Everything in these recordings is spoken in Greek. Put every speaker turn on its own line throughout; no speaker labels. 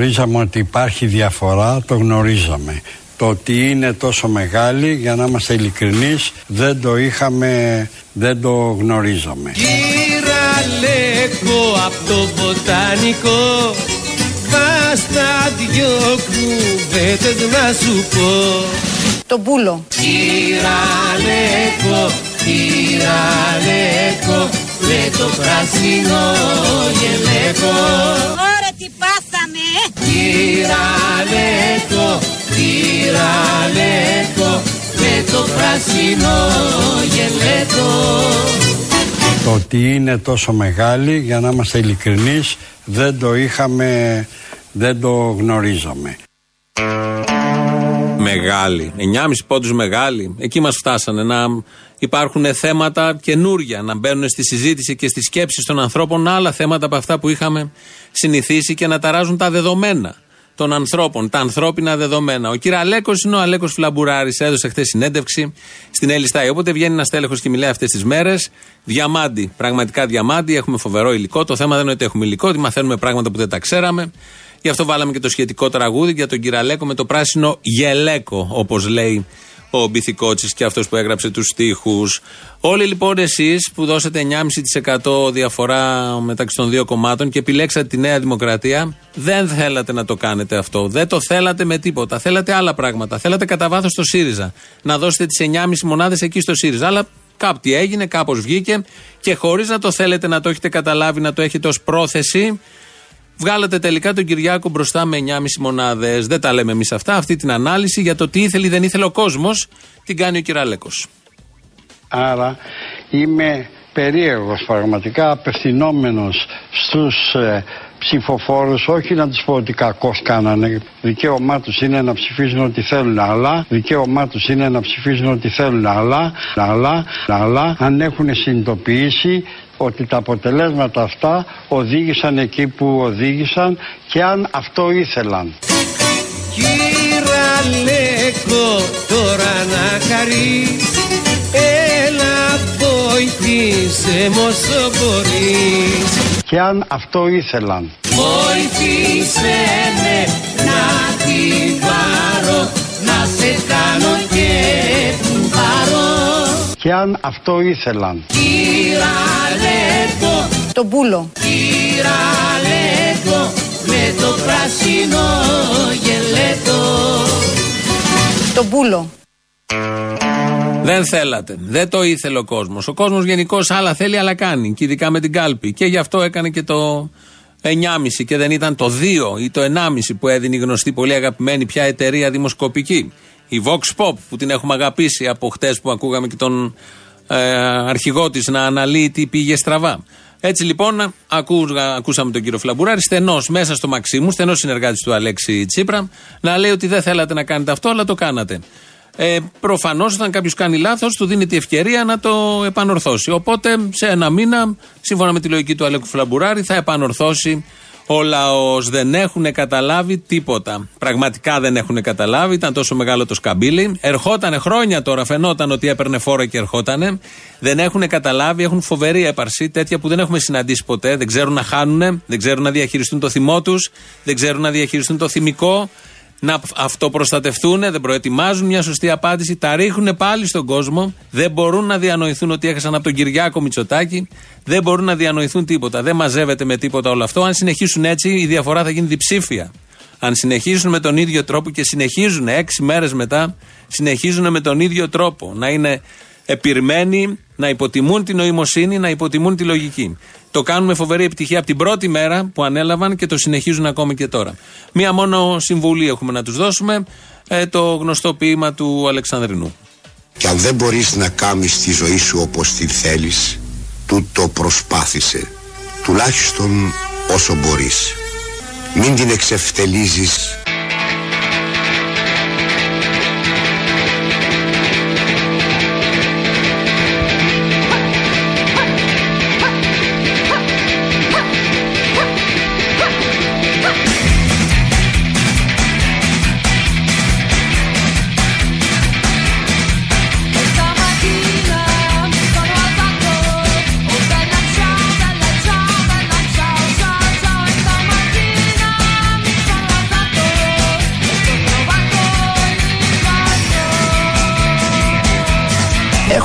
γνωρίζαμε ότι υπάρχει διαφορά, το γνωρίζαμε. Το ότι είναι τόσο μεγάλη, για να είμαστε ειλικρινείς, δεν το είχαμε, δεν το γνωρίζαμε.
Λέκο από το βοτανικό Βάστα δυο κουβέντες να σου πω
Το πουλο
Λέκο, Λέκο Με το πράσινο γελέκο
Ωραία τι πάθαμε
Λέκο, Λέκο Με το πράσινο γελέκο
το ότι είναι τόσο μεγάλη, για να είμαστε ειλικρινείς, δεν το είχαμε, δεν το γνωρίζαμε.
Μεγάλη. 9,5 πόντους μεγάλη. Εκεί μας φτάσανε να υπάρχουν θέματα καινούρια, να μπαίνουν στη συζήτηση και στις σκέψεις των ανθρώπων άλλα θέματα από αυτά που είχαμε συνηθίσει και να ταράζουν τα δεδομένα των ανθρώπων, τα ανθρώπινα δεδομένα. Ο κύριο Αλέκος είναι ο Αλέκος Φλαμπουράρη, έδωσε χθες συνέντευξη στην Ελιστάη. Οπότε βγαίνει ένας τέλεχος και μιλάει αυτές τις μέρες. Διαμάντι, πραγματικά διαμάντι, έχουμε φοβερό υλικό. Το θέμα δεν είναι ότι έχουμε υλικό, ότι μαθαίνουμε πράγματα που δεν τα ξέραμε. Γι' αυτό βάλαμε και το σχετικό τραγούδι για τον κύριο Αλέκο με το πράσινο γελέκο, όπως λέει ο Μπιθικότσι και αυτός που έγραψε τους στίχους. Όλοι λοιπόν εσείς που δώσατε 9,5% διαφορά μεταξύ των δύο κομμάτων και επιλέξατε τη Νέα Δημοκρατία, δεν θέλατε να το κάνετε αυτό. Δεν το θέλατε με τίποτα. Θέλατε άλλα πράγματα. Θέλατε κατά βάθος το ΣΥΡΙΖΑ. Να δώσετε τις 9,5 μονάδες εκεί στο ΣΥΡΙΖΑ. Αλλά κάτι έγινε, κάπως βγήκε και χωρίς να το θέλετε να το έχετε καταλάβει, να το έχετε ως πρόθεση, Βγάλατε τελικά τον Κυριάκο μπροστά με 9,5 μονάδες. Δεν τα λέμε εμείς αυτά. Αυτή την ανάλυση για το τι ήθελε ή δεν ήθελε ο κόσμος την κάνει ο Κυραλέκο.
Άρα είμαι περίεργος πραγματικά απευθυνόμενος στους ε, ψηφοφόρους όχι να τους πω ότι κακώς κάνανε δικαίωμά τους είναι να ψηφίζουν ό,τι θέλουν αλλά δικαίωμά τους είναι να ψηφίζουν ό,τι θέλουν αλλά, αλλά, αλλά αν έχουν συνειδητοποιήσει ότι τα αποτελέσματα αυτά οδήγησαν εκεί που οδήγησαν και αν αυτό ήθελαν.
Κύρα Λέκο τώρα να χαρείς. Έλα βοηθήσε μ' όσο μπορείς.
Και αν αυτό ήθελαν.
Βοηθήσε με να την πάρω Να σε κάνω και που πάρω
Και αν αυτό ήθελαν
Κύρα Λέκο
Το πουλο
Κύρα Λέκο με το πράσινο γελέτο
Το πουλο
Δεν θέλατε. Δεν το ήθελε ο κόσμος. Ο κόσμος γενικώς άλλα θέλει, άλλα κάνει. Και ειδικά με την κάλπη. Και γι' αυτό έκανε και το 9,5 και δεν ήταν το 2 ή το 1,5 που έδινε η γνωστή πολύ αγαπημένη πια εταιρεία δημοσκοπική. Η Vox Pop που την έχουμε αγαπήσει από χτες που ακούγαμε και τον ε, αρχηγό της να αναλύει τι πήγε στραβά. Έτσι λοιπόν, ακούγα, ακούσαμε τον κύριο Φλαμπουράρη, στενός μέσα στο Μαξίμου, στενός συνεργάτης του Αλέξη Τσίπρα, να λέει ότι δεν θέλατε να κάνετε αυτό, αλλά το κάνατε. Ε, Προφανώς, όταν κάποιος κάνει λάθος, του δίνει τη ευκαιρία να το επανορθώσει. Οπότε, σε ένα μήνα, σύμφωνα με τη λογική του Αλέκου Φλαμπουράρη, θα επανορθώσει ο λαό. Δεν έχουν καταλάβει τίποτα. Πραγματικά δεν έχουν καταλάβει. Ήταν τόσο μεγάλο το σκαμπίλι. Ερχότανε χρόνια τώρα, φαινόταν ότι έπαιρνε φόρο και ερχότανε. Δεν έχουν καταλάβει, έχουν φοβερή έπαρση, τέτοια που δεν έχουμε συναντήσει ποτέ. Δεν ξέρουν να χάνουν, δεν ξέρουν να διαχειριστούν το θυμό τους, δεν ξέρουν να διαχειριστούν το θυμικό να αυτοπροστατευτούν, δεν προετοιμάζουν μια σωστή απάντηση, τα ρίχνουν πάλι στον κόσμο, δεν μπορούν να διανοηθούν ότι έχασαν από τον Κυριάκο Μητσοτάκη, δεν μπορούν να διανοηθούν τίποτα. Δεν μαζεύεται με τίποτα όλο αυτό. Αν συνεχίσουν έτσι, η διαφορά θα γίνει διψήφια. Αν συνεχίσουν με τον ίδιο τρόπο και συνεχίζουν έξι μέρες μετά, συνεχίζουν με τον ίδιο τρόπο να είναι επιρμένοι, να υποτιμούν την νοημοσύνη, να υποτιμούν τη λογική. Το κάνουν με φοβερή επιτυχία από την πρώτη μέρα που ανέλαβαν και το συνεχίζουν ακόμη και τώρα. Μία μόνο συμβουλή έχουμε να τους δώσουμε, ε, το γνωστό ποίημα του Αλεξανδρινού.
Και αν δεν μπορείς να κάνεις τη ζωή σου όπως τη θέλεις, τούτο προσπάθησε. Τουλάχιστον όσο μπορείς. Μην την εξευτελίζεις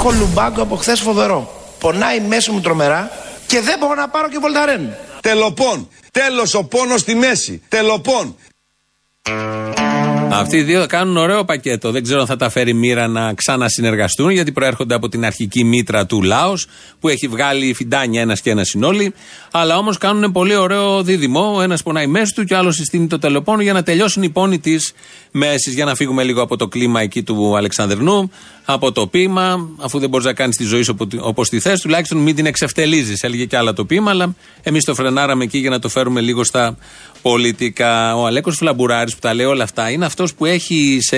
Έχω λουμπάγκο από χθες φοβερό. Πονάει μέση μου τρομερά και δεν μπορώ να πάρω και βολταρέν.
Τελοπών. Τέλος ο πόνος στη μέση. Τελοπών.
Αυτοί οι δύο θα κάνουν ωραίο πακέτο. Δεν ξέρω αν θα τα φέρει μοίρα να ξανασυνεργαστούν, γιατί προέρχονται από την αρχική μήτρα του Λάο, που έχει βγάλει φιντάνια ένας και ένας συνόλοι. Αλλά όμως κάνουν πολύ ωραίο δίδυμο. Ο ένας πονάει μέση του και ο άλλος συστήνει το τελοπόνο για να τελειώσουν οι πόνοι της μέσης. Για να φύγουμε λίγο από το κλίμα εκεί του Αλεξανδρινού, από το ποίημα, αφού δεν μπορείς να κάνεις τη ζωή σου όπως τη θες, τουλάχιστον μην την εξευτελίζεις. Έλεγε και άλλα το ποίημα, αλλά εμείς το φρενάραμε εκεί για να το φέρουμε λίγο στα πολιτικά. Ο Αλέκος Φλαμπουράρης που τα λέει όλα αυτά είναι αυτός που έχει σε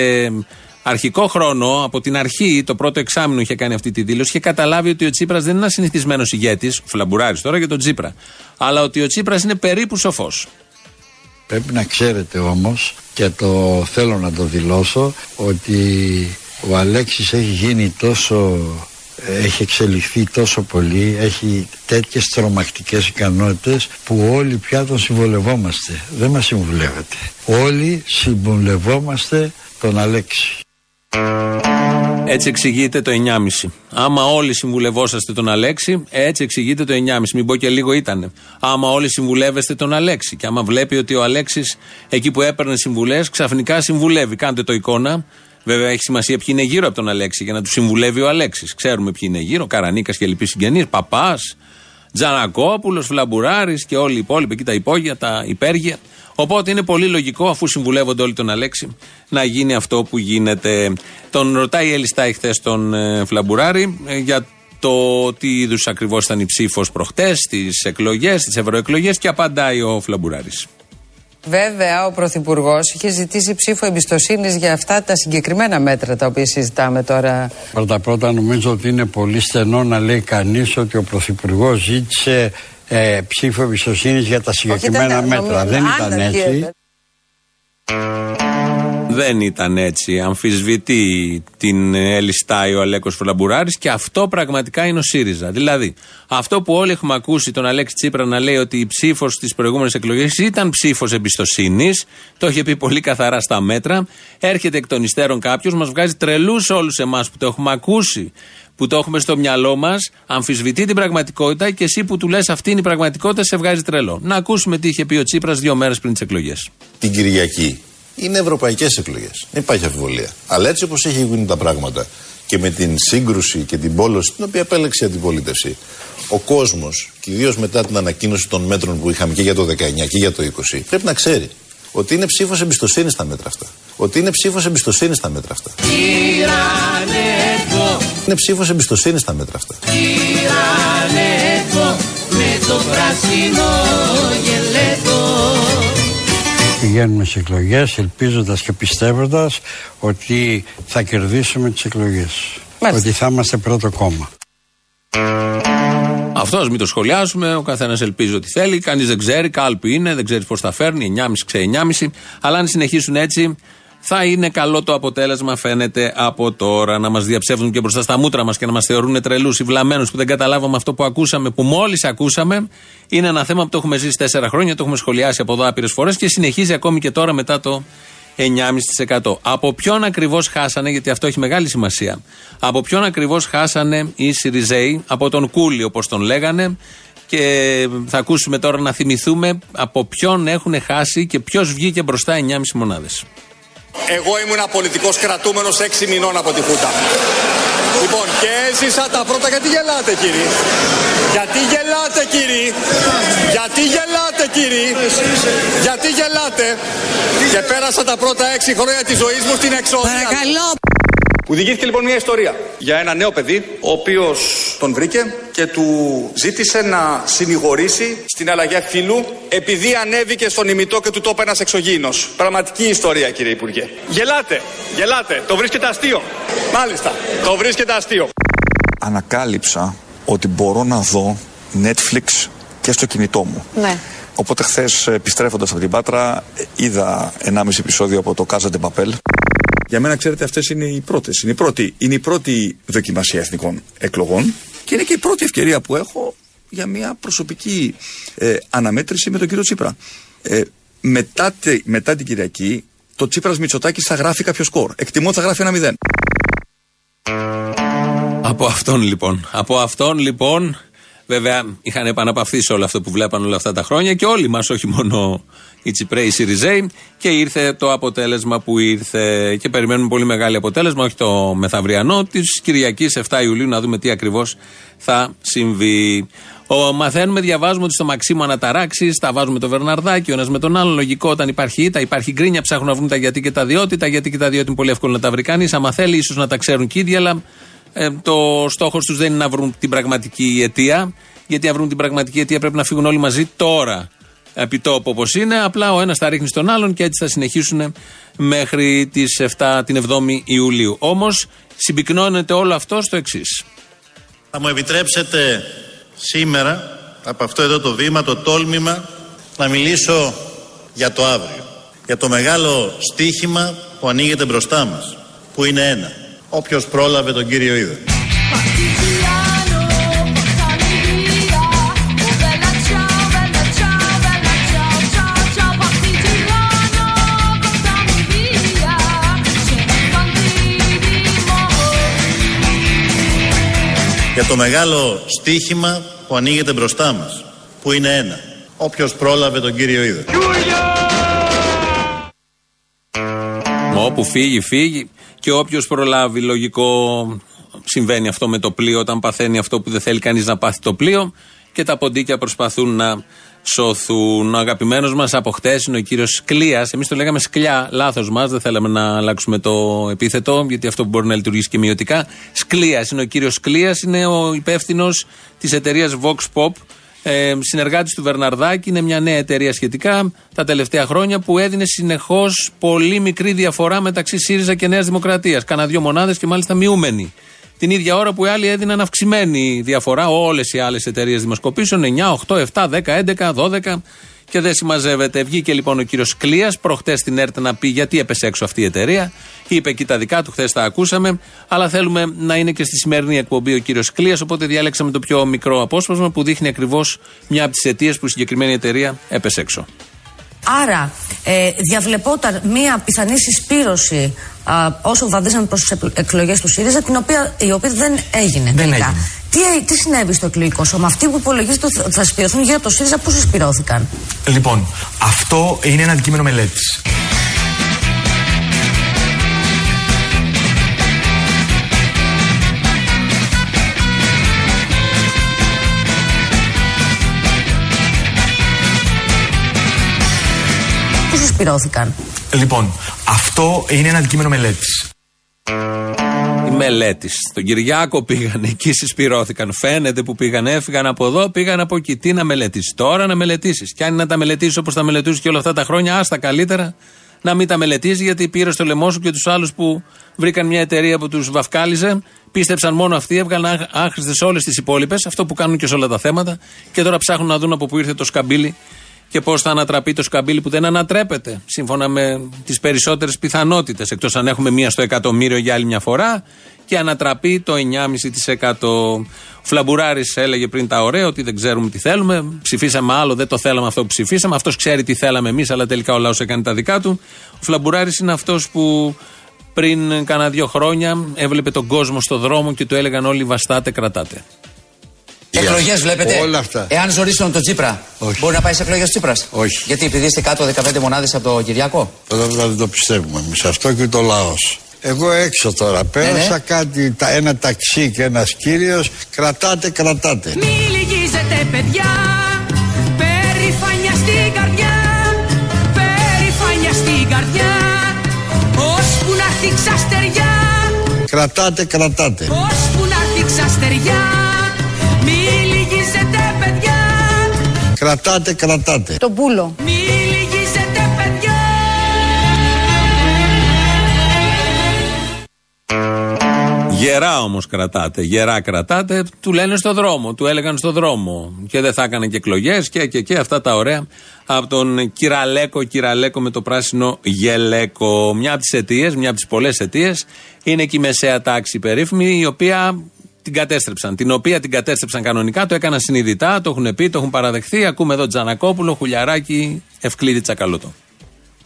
αρχικό χρόνο, από την αρχή, το πρώτο εξάμεινο είχε κάνει αυτή τη δήλωση, είχε καταλάβει ότι ο Τσίπρας δεν είναι ένας συνηθισμένος ηγέτης, ο Φλαμπουράρης τώρα για τον Τσίπρα, αλλά ότι ο Τσίπρας είναι περίπου σοφός.
Πρέπει να ξέρετε όμως και το θέλω να το δηλώσω ότι ο Αλέξης έχει γίνει τόσο έχει εξελιχθεί τόσο πολύ, έχει τέτοιες τρομακτικές ικανότητες που όλοι πια τον συμβολευόμαστε. Δεν μας συμβουλεύετε. Όλοι συμβουλευόμαστε τον Αλέξη.
Έτσι εξηγείται το 9,5. Άμα όλοι συμβουλευόσαστε τον Αλέξη, έτσι εξηγείται το 9,5. Μην πω και λίγο ήτανε. Άμα όλοι συμβουλεύεστε τον Αλέξη. Και άμα βλέπει ότι ο Αλέξης εκεί που έπαιρνε συμβουλές, ξαφνικά συμβουλεύει. Κάντε το εικόνα. Βέβαια έχει σημασία ποιοι είναι γύρω από τον Αλέξη για να τους συμβουλεύει ο Αλέξης. Ξέρουμε ποιοι είναι γύρω. Καρανίκας και λοιποί συγγενείς. Παπάς, Τζανακόπουλος, Φλαμπουράρης και όλοι οι υπόλοιποι εκεί τα υπόγεια, τα υπέργεια. Οπότε είναι πολύ λογικό, αφού συμβουλεύονται όλοι τον Αλέξη, να γίνει αυτό που γίνεται. Τον ρωτάει η Ελιστάη χθε τον ε, Φλαμπουράρη ε, για το τι είδους ακριβώς ήταν η ψήφος προχτές στι εκλογές, στι ευρωεκλογές και απαντάει ο Φλαμπουράρης.
Βέβαια, ο Πρωθυπουργός είχε ζητήσει ψήφο εμπιστοσύνης για αυτά τα συγκεκριμένα μέτρα τα οποία συζητάμε τώρα.
Πρώτα πρώτα νομίζω ότι είναι πολύ στενό να λέει κανείς ότι ο Πρωθυπουργός ζήτησε ε, ψήφο εμπιστοσύνης για τα συγκεκριμένα
ήταν-
μέτρα.
νομίζω-
Δεν
αν
ήταν
δεν
έτσι.
Γίνεται.
Δεν ήταν έτσι. Αμφισβητεί την Ελιστάη ο Αλέκος Φλαμπουράρης και αυτό πραγματικά είναι ο ΣΥΡΙΖΑ. Δηλαδή, αυτό που όλοι έχουμε ακούσει τον Αλέξη Τσίπρα να λέει ότι η ψήφος στις προηγούμενες εκλογές ήταν ψήφος εμπιστοσύνης, το είχε πει πολύ καθαρά στα μέτρα. Έρχεται εκ των υστέρων κάποιος, μας βγάζει τρελούς όλους εμάς που το έχουμε ακούσει, που το έχουμε στο μυαλό μας, αμφισβητεί την πραγματικότητα και εσύ που του λες αυτή είναι η πραγματικότητα, σε βγάζει τρελό. Να ακούσουμε τι είχε πει ο Τσίπρας δύο μέρες πριν τις εκλογές.
την Κυριακή είναι ευρωπαϊκές εκλογές. Δεν υπάρχει αμφιβολία. Αλλά έτσι όπως έχει γίνει τα πράγματα και με την σύγκρουση και την πόλωση την οποία επέλεξε η αντιπολίτευση, ο κόσμος, και ιδίως μετά την ανακοίνωση των μέτρων που είχαμε και για το 19 και για το 20, πρέπει να ξέρει ότι είναι ψήφος εμπιστοσύνης στα μέτρα αυτά. Ότι είναι ψήφος εμπιστοσύνης στα μέτρα αυτά.
Τυραννεύω,
Είναι ψήφος εμπιστοσύνης στα μέτρα αυτά.
τυραννεύω με το πράσινο γελέτο.
Πηγαίνουμε σε εκλογές ελπίζοντας και πιστεύοντας ότι θα κερδίσουμε τις εκλογές.
Μάλιστα.
Ότι θα είμαστε πρώτο κόμμα.
Αυτό μην το σχολιάσουμε. Ο καθένας ελπίζει ότι θέλει. Κανείς δεν ξέρει. Κάλπη είναι, δεν ξέρεις πώς θα φέρνει. 9,5 ξέρει 9,5. Αλλά αν συνεχίσουν έτσι, θα είναι καλό το αποτέλεσμα, φαίνεται από τώρα. Να μας διαψεύδουν και μπροστά στα μούτρα μας και να μας θεωρούν τρελούς ή βλαμμένους που δεν καταλάβαμε αυτό που ακούσαμε, που μόλις ακούσαμε. Είναι ένα θέμα που το έχουμε ζήσει τέσσερα χρόνια, το έχουμε σχολιάσει από εδώ άπειρες φορές και συνεχίζει ακόμη και τώρα μετά το 9,5%. Από ποιον ακριβώς χάσανε, γιατί αυτό έχει μεγάλη σημασία. Από ποιον ακριβώς χάσανε οι Σιριζέοι, από τον Κούλι όπως τον λέγανε. Και θα ακούσουμε τώρα να θυμηθούμε από ποιον έχουν χάσει και ποιος βγήκε μπροστά 9,5 μονάδες.
Εγώ ήμουν πολιτικός κρατούμενος 6 μηνών από τη Χούτα. Λοιπόν, και έζησα τα πρώτα. Γιατί γελάτε, κύριοι. Γιατί γελάτε, κύριοι. Γιατί γελάτε, κύριοι. Γιατί γελάτε; Και πέρασα τα πρώτα 6 χρόνια της ζωής μου στην εξόδια.
Παρακαλώ.
Μου διηγήθηκε λοιπόν μια ιστορία για ένα νέο παιδί, ο οποίος τον βρήκε και του ζήτησε να συνηγορήσει στην αλλαγή φύλου επειδή ανέβηκε στον ημιτό και του το είπε ένας εξωγήινος. Πραγματική ιστορία, κύριε Υπουργέ. Γελάτε, γελάτε. Το βρίσκεται αστείο. Μάλιστα, το βρίσκεται αστείο.
ανακάλυψα ότι μπορώ να δω Netflix και στο κινητό μου.
Ναι.
Οπότε χθες επιστρέφοντας από την Πάτρα, ε, είδα 1,5 επεισόδιο από το Casa de Papel. Για μένα, ξέρετε, αυτές είναι οι πρώτες. Είναι, η πρώτη- είναι η πρώτη δοκιμασία εθνικών εκλογών και είναι και η πρώτη ευκαιρία που έχω για μια προσωπική ε, αναμέτρηση με τον κύριο Τσίπρα. Ε, μετά, τε- μετά την Κυριακή, το Τσίπρας Μητσοτάκης θα γράφει κάποιο σκορ. Εκτιμώ ότι θα γράφει ένα 0.
Από αυτόν λοιπόν. Από αυτόν λοιπόν. Βέβαια είχαν επαναπαυθεί σε όλο αυτό που βλέπαν όλα αυτά τα χρόνια και όλοι μας, όχι μόνο οι Τσιπρέοι, οι Σιριζέοι. Και ήρθε το αποτέλεσμα που ήρθε. Και περιμένουμε πολύ μεγάλο αποτέλεσμα, όχι το μεθαυριανό, της Κυριακής 7 Ιουλίου, να δούμε τι ακριβώς θα συμβεί. Ο, μαθαίνουμε, διαβάζουμε ότι στο Μαξίμου αναταράξει, τα βάζουμε το Βερναρδάκι, ο ένας με τον άλλο. Λογικό όταν υπάρχει ήττα, υπάρχει γκρίνια, ψάχνουν να βρουν τα γιατί και τα διότι. Τα γιατί και τα διότι είναι πολύ εύκολο να τα βρει κανείς. Άμα θέλει, ίσως να τα ξέρουν και οι ίδιοι, αλλά ε, το στόχος τους δεν είναι να βρουν την πραγματική αιτία. Γιατί αν βρουν την πραγματική αιτία πρέπει να φύγουν όλοι μαζί τώρα. Επί τόπου όπως είναι. Απλά ο ένας τα ρίχνει στον άλλον και έτσι θα συνεχίσουν μέχρι τις 7, την 7η Ιουλίου. Όμως συμπυκνώνεται όλο αυτό στο εξής.
Θα μου επιτρέψετε σήμερα από αυτό εδώ το βήμα, το τόλμημα να μιλήσω για το αύριο. Για το μεγάλο στίχημα που ανοίγεται μπροστά μας. Που είναι ένα. Όποιος πρόλαβε τον κύριο είδε. Για το μεγάλο στίχημα που ανοίγεται μπροστά μας. Που είναι ένα. Όποιος πρόλαβε τον κύριο είδε.
Μα όπου φύγει, φύγει. Και όποιος προλάβει, λογικό συμβαίνει αυτό με το πλοίο, όταν παθαίνει αυτό που δεν θέλει κανείς να πάθει το πλοίο. Και τα ποντίκια προσπαθούν να σωθούν. Ο αγαπημένος μας από χτες είναι ο κύριος Κλία. Εμείς το λέγαμε σκλιά, λάθος μας, δεν θέλαμε να αλλάξουμε το επίθετο, γιατί αυτό μπορεί να λειτουργήσει και μειωτικά. Σκλίας είναι ο κύριος Κλία, είναι ο υπεύθυνος της εταιρείας Vox Pop. Ε, συνεργάτης του Βερναρδάκη, είναι μια νέα εταιρεία σχετικά τα τελευταία χρόνια που έδινε συνεχώς πολύ μικρή διαφορά μεταξύ ΣΥΡΙΖΑ και Νέας Δημοκρατίας. Κάνα δύο μονάδες και μάλιστα μειούμενοι. Την ίδια ώρα που οι άλλοι έδιναν αυξημένη διαφορά, όλες οι άλλες εταιρείες δημοσκοπήσεων 9, 8, 7, 10, 11, 12 και δεν συμμαζεύεται. Βγήκε λοιπόν ο κύριος Κλίας προχτές στην ΕΡΤ να πει γιατί έπεσε έξω αυτή η εταιρεία. Είπε εκεί τα δικά του, χθες τα ακούσαμε. Αλλά θέλουμε να είναι και στη σημερινή εκπομπή ο κύριος Κλίας. Οπότε διάλεξαμε το πιο μικρό απόσπασμα που δείχνει ακριβώς μια από τις αιτίες που η συγκεκριμένη εταιρεία έπεσε έξω.
Άρα, ε, διαβλεπόταν μία πιθανή συσπήρωση α, όσο βαδίζαμε προς τις εκλογές του ΣΥΡΙΖΑ, την οποία, η οποία δεν έγινε.
Δεν
τελικά.
έγινε.
Τι, ε, τι συνέβη στο εκλογικό σώμα, αυτοί που υπολογίζεται ότι θα συσπηρωθούν γύρω από το ΣΥΡΙΖΑ, πού συσπηρώθηκαν;
Λοιπόν, αυτό είναι ένα αντικείμενο
μελέτης. Συσπηρώθηκαν.
Λοιπόν, αυτό είναι ένα αντικείμενο μελέτης.
Η μελέτης. Στον Κυριάκο πήγαν, εκεί συσπηρώθηκαν. Φαίνεται που πήγαν, έφυγαν από εδώ, πήγαν από εκεί. Τι να μελετήσεις. Τώρα να μελετήσεις. Και αν είναι να τα μελετήσεις όπως τα μελετούσε και όλα αυτά τα χρόνια, άστα καλύτερα να μην τα μελετήσεις, γιατί πήρε στο λαιμό σου και τους άλλους που βρήκαν μια εταιρεία που τους βαφκάλιζε. Πίστεψαν μόνο αυτοί, έβγαλαν άχρηστες όλες τις υπόλοιπες, αυτό που κάνουν και σε όλα τα θέματα. Και τώρα ψάχνουν να δουν από πού ήρθε το σκαμπίλι και πώς θα ανατραπεί το σκαμπίλι που δεν ανατρέπεται, σύμφωνα με τις περισσότερες πιθανότητες. Εκτός αν έχουμε μία στο εκατομμύριο για άλλη μια φορά και ανατραπεί το 9,5%. Ο Φλαμπουράρης έλεγε πριν τα ωραία ότι δεν ξέρουμε τι θέλουμε. Ψηφίσαμε άλλο, δεν το θέλαμε αυτό που ψηφίσαμε. Αυτός ξέρει τι θέλαμε εμείς, αλλά τελικά ο λαός έκανε τα δικά του. Ο Φλαμπουράρης είναι αυτός που πριν κάνα δύο χρόνια έβλεπε τον κόσμο στο δρόμο και του έλεγαν όλοι βαστάτε, κρατάτε.
Εκλογές βλέπετε.
Όλα αυτά.
Εάν ζωρίσουν τον Τσίπρα,
Όχι.
μπορεί να πάει σε εκλογές Τσίπρας;
Όχι.
Γιατί επειδή είστε κάτω 15 μονάδες από τον Κυριακό.
Τώρα δεν το πιστεύουμε εμείς αυτό και το λαός. Εγώ έξω τώρα πέρασα
ναι.
κάτι, τα, ένα ταξί και ένας κύριος. Κρατάτε, κρατάτε.
Μη λυγίζετε παιδιά Περηφάνια στην καρδιά Περηφάνια στην καρδιά Ώσπου να έρθει ξαστεριά
Κρατάτε, κρατάτε.
Ώσπου να έρθει ξαστεριά
Κρατάτε, κρατάτε.
Το πούλο.
Μη λυγίζετε παιδιά
Γερά όμως κρατάτε, γερά κρατάτε, του λένε στο δρόμο, του έλεγαν στο δρόμο. Και δεν θα έκανε και εκλογές και, και, και αυτά τα ωραία από τον Κυραλέκο, Κυραλέκο με το πράσινο γελέκο. Μια από τις αιτίες, μια από τις πολλές αιτίες είναι και η μεσαία τάξη περίφημη, η οποία την κατέστρεψαν. Την οποία την κατέστρεψαν κανονικά, το έκαναν συνειδητά, το έχουν πει, το έχουν παραδεχθεί. Ακούμε εδώ Τζανακόπουλο, Χουλιαράκι, Ευκλήδη Τσακαλώτο.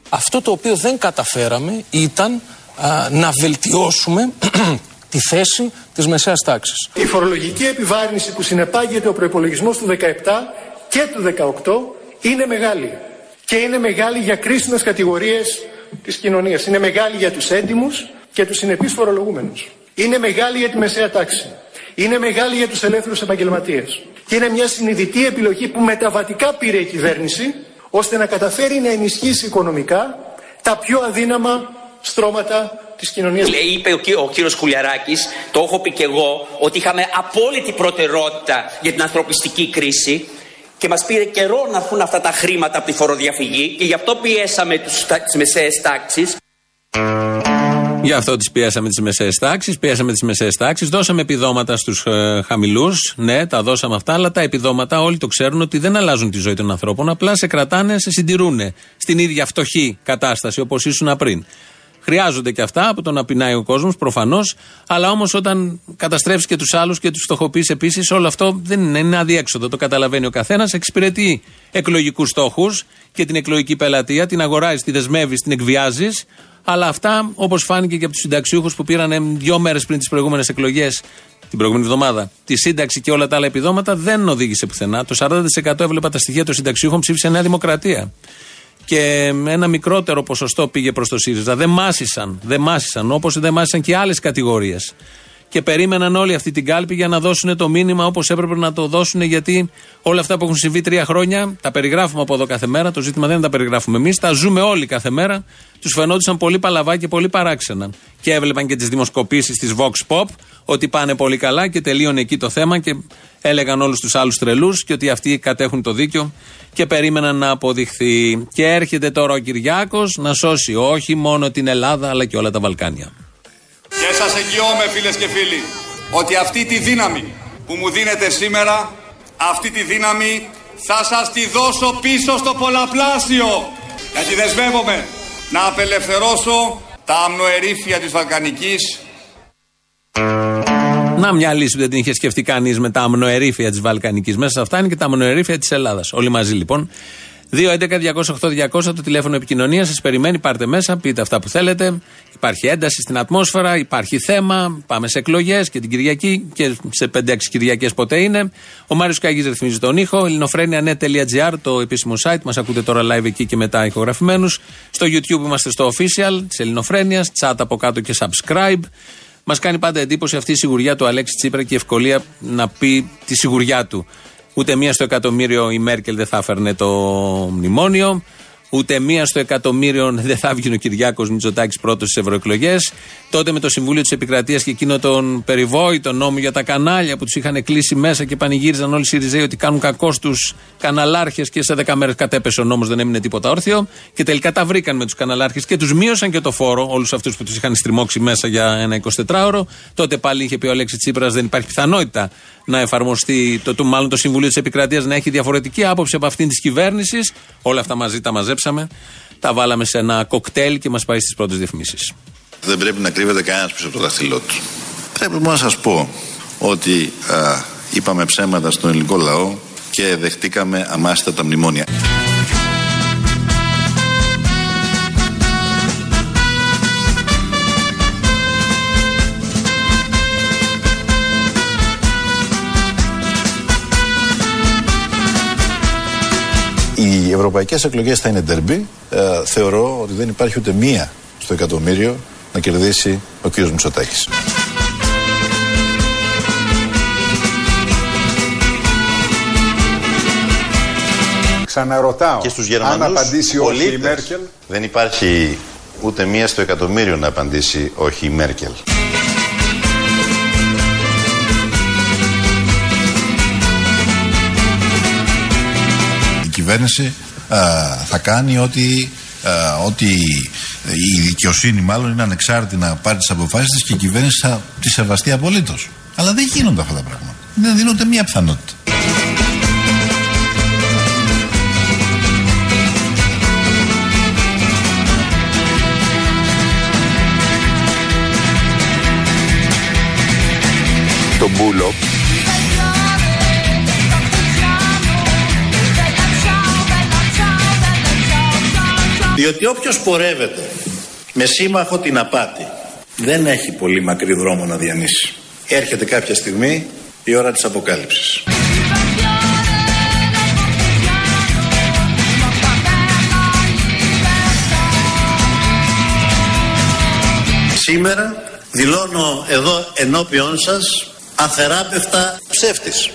Αυτό το οποίο δεν καταφέραμε ήταν α, να βελτιώσουμε τη θέση της μεσαίας τάξης.
Η φορολογική επιβάρυνση που συνεπάγεται ο προπολογισμό του 17 και του 18 είναι μεγάλη. Και είναι μεγάλη για κρίσιμες κατηγορίες της κοινωνίας. Είναι μεγάλη για τους έντιμους και τους συνεπείς φορολογούμενους. Είναι μεγάλη για τη μεσαία τάξη. Είναι μεγάλη για τους ελεύθερους επαγγελματίες. Και είναι μια συνειδητή επιλογή που μεταβατικά πήρε η κυβέρνηση ώστε να καταφέρει να ενισχύσει οικονομικά τα πιο αδύναμα στρώματα της κοινωνίας.
Είπε ο, κύ- ο κύριος Κουλιαράκης, το έχω πει και εγώ, ότι είχαμε απόλυτη προτεραιότητα για την ανθρωπιστική κρίση και μας πήρε καιρό να έρθουν αυτά τα χρήματα από τη φοροδιαφυγή και γι' αυτό πιέσαμε τους, τα- τις μεσαίες τάξεις.
Γι' αυτό τις πιέσαμε τις μεσαίες τάξεις, πιέσαμε τις μεσαίες τάξεις, δώσαμε επιδόματα στους ε, χαμηλούς. Ναι, τα δώσαμε αυτά, αλλά τα επιδόματα όλοι το ξέρουν ότι δεν αλλάζουν τη ζωή των ανθρώπων. Απλά σε κρατάνε, σε συντηρούν στην ίδια φτωχή κατάσταση όπως ήσουν πριν. Χρειάζονται και αυτά από το να πεινάει ο κόσμος, προφανώς. Αλλά όμως όταν καταστρέφεις και τους άλλους και τους φτωχοποιείς επίσης, όλο αυτό δεν είναι, είναι αδιέξοδο. Το καταλαβαίνει ο καθένας. Εξυπηρετεί εκλογικούς στόχους και την εκλογική πελατεία. Την αγοράζεις, τη δεσμεύεις, την εκβιάζεις. Αλλά αυτά, όπως φάνηκε και από τους συνταξιούχους που πήραν δύο μέρες πριν τις προηγούμενες εκλογές, την προηγούμενη εβδομάδα, τη σύνταξη και όλα τα άλλα επιδόματα, δεν οδήγησε πουθενά. Το 40% έβλεπα τα στοιχεία των συνταξιούχων ψήφισε Νέα Δημοκρατία. Και ένα μικρότερο ποσοστό πήγε προς το ΣΥΡΙΖΑ. Δεν μάσησαν. Δεν μάσησαν. Όπως δεν μάσησαν και άλλες κατηγορίες. Και περίμεναν όλοι αυτή την κάλπη για να δώσουν το μήνυμα όπως έπρεπε να το δώσουν, γιατί όλα αυτά που έχουν συμβεί τρία χρόνια τα περιγράφουμε από εδώ κάθε μέρα. Το ζήτημα δεν τα περιγράφουμε εμείς, τα ζούμε όλοι κάθε μέρα. Τους φαινόντουσαν πολύ παλαβά και πολύ παράξενα. Και έβλεπαν και τις δημοσκοπήσεις της Vox Pop ότι πάνε πολύ καλά και τελείωνε εκεί το θέμα και έλεγαν όλους τους άλλους τρελούς και ότι αυτοί κατέχουν το δίκιο και περίμεναν να αποδειχθεί. Και έρχεται τώρα ο Κυριάκο να σώσει όχι μόνο την Ελλάδα αλλά και όλα τα Βαλκάνια.
Και σας εγγυώμαι φίλες και φίλοι ότι αυτή τη δύναμη που μου δίνετε σήμερα, αυτή τη δύναμη θα σας τη δώσω πίσω στο πολλαπλάσιο. Γιατί δεσμεύομαι να απελευθερώσω τα αμνοερήφια της Βαλκανικής
Να μια λύση που δεν την είχε σκεφτεί κανείς με τα αμνοερήφια της Βαλκανικής. Μέσα σε αυτά είναι και τα αμνοερήφια της Ελλάδας. Όλοι μαζί λοιπόν. 2.11.208.200 το τηλέφωνο επικοινωνίας σας περιμένει. Πάρτε μέσα, πείτε αυτά που θέλετε. Υπάρχει ένταση στην ατμόσφαιρα, υπάρχει θέμα. Πάμε σε εκλογές και την Κυριακή και σε 5-6 Κυριακές ποτέ είναι. Ο Μάριος Κάγη ρυθμίζει τον ήχο. ελληνοφρένια.net.gr το επίσημο site. Μας ακούτε τώρα live εκεί και μετά ηχογραφημένους. Στο YouTube είμαστε στο official της Ελληνοφρένειας. Chat από κάτω και subscribe. Μας κάνει πάντα εντύπωση αυτή η σιγουριά του Αλέξη Τσίπρα και η ευκολία να πει τη σιγουριά του. Ούτε μία στο εκατομμύριο η Μέρκελ δεν θα έφερνε το μνημόνιο. Ούτε μία στο εκατομμύριο δεν θα βγει ο Κυριάκος Μητσοτάκης πρώτος στις ευρωεκλογές. Τότε με το Συμβούλιο της Επικρατείας και εκείνο τον περιβόητο νόμο για τα κανάλια που τους είχαν κλείσει μέσα και πανηγύριζαν όλοι οι Σιριζέοι ότι κάνουν κακός στου καναλάρχες και σε 10 μέρες κατέπεσε ο νόμος, δεν έμεινε τίποτα όρθιο. Και τελικά τα βρήκαν με τους καναλάρχες και τους μείωσαν και το φόρο, όλους αυτούς που τους είχαν στριμώξει μέσα για ένα 24ωρο. Τότε πάλι είχε πει ο Αλέξης Τσίπρας δεν υπάρχει πιθανότητα να εφαρμοστεί, το, το, μάλλον το Συμβουλίο της Επικρατείας να έχει διαφορετική άποψη από αυτήν της κυβέρνησης. Όλα αυτά μαζί τα μαζέψαμε, τα βάλαμε σε ένα κοκτέιλ και μας πάει στις πρώτες διαφημίσεις.
Δεν πρέπει να κρύβεται κανένας πίσω από το δάχτυλό του. Πρέπει μόνο να σας πω ότι α, είπαμε ψέματα στον ελληνικό λαό και δεχτήκαμε αμάστα τα μνημόνια. Οι ευρωπαϊκές εκλογές θα είναι ντερμπι. Ε, θεωρώ ότι δεν υπάρχει ούτε μία στο εκατομμύριο να κερδίσει ο κ. Μητσοτάκης.
Ξαναρωτάω.
Και στους Γερμανούς
αν απαντήσει όχι η
πολίτες
Μέρκελ.
Δεν υπάρχει ούτε μία στο εκατομμύριο να απαντήσει όχι η Μέρκελ. Κυβέρνηση α, θα κάνει ότι, α, ότι η δικαιοσύνη μάλλον είναι ανεξάρτητη να πάρει τις αποφάσεις της και η κυβέρνηση θα τη σεβαστεί απολύτως. Αλλά δεν γίνονται αυτά τα πράγματα. Δεν δίνονται μία πιθανότητα.
Το μπούλο
Διότι όποιος πορεύεται με σύμμαχο την απάτη δεν έχει πολύ μακρύ δρόμο να διανύσει. Έρχεται κάποια στιγμή η ώρα της αποκάλυψης. Σήμερα δηλώνω εδώ ενώπιον σας αθεράπευτα ψεύτης.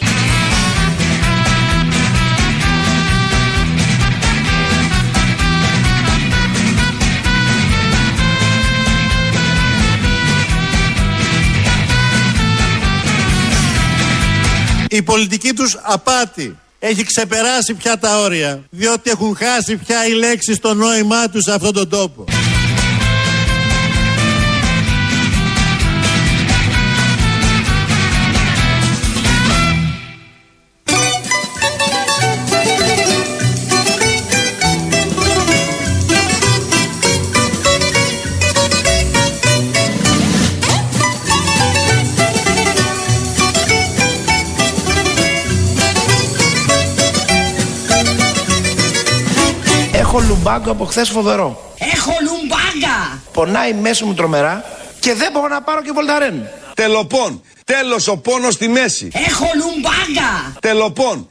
Η πολιτική τους απάτη έχει ξεπεράσει πια τα όρια, διότι έχουν χάσει πια οι λέξεις στο νόημά τους σε αυτόν τον τόπο.
Λουμπάγκο από χθες φοβερό.
Έχω λουμπάγκα.
Πονάει μέσα μου τρομερά και δεν μπορώ να πάρω και βολταρέν.
Τελοπών. Τέλος ο πόνος στη μέση.
Έχω λουμπάγκα.
Τελοπών.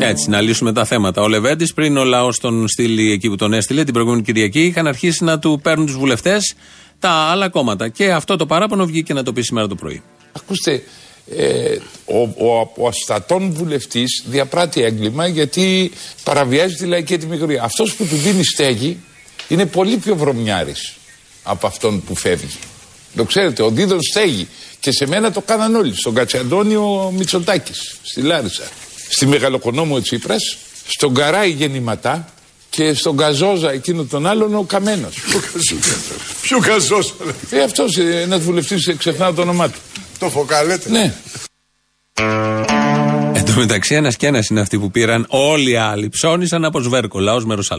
Έτσι, να λύσουμε τα θέματα. Ο Λεβέντης, πριν ο λαός τον στείλει εκεί που τον έστειλε την προηγούμενη Κυριακή, είχαν αρχίσει να του παίρνουν τους βουλευτές τα άλλα κόμματα. Και αυτό το παράπονο βγήκε να το πει σήμερα το πρωί.
Ακούστε, ε, ο, ο αποστατών βουλευτής διαπράττει έγκλημα γιατί παραβιάζει τη λαϊκή ετοιμιγωρία. Αυτός που του δίνει στέγη είναι πολύ πιο βρωμιάρης από αυτόν που φεύγει. Το ξέρετε, ο Δίδων στέγη. Και σε μένα το κάναν όλοι. Στον Κατσιαντώνιο Μητσοτάκης, στη Λάρισα. Στη Μεγαλοκονόμο ο Τσίπρα, στον Καράι γεννηματά και στον Καζόζα εκείνο τον άλλον ο Καμένος.
Ποιο καζός.
Ε, αυτός ένας βουλευτής, ξεχνάω το όνομά του.
Το φωκαλέτε.
Ναι.
Εν τω μεταξύ, ένας και ένας είναι αυτοί που πήραν. Όλοι οι άλλοι ψώνησαν από σβέρκο, λαός μέρος Α.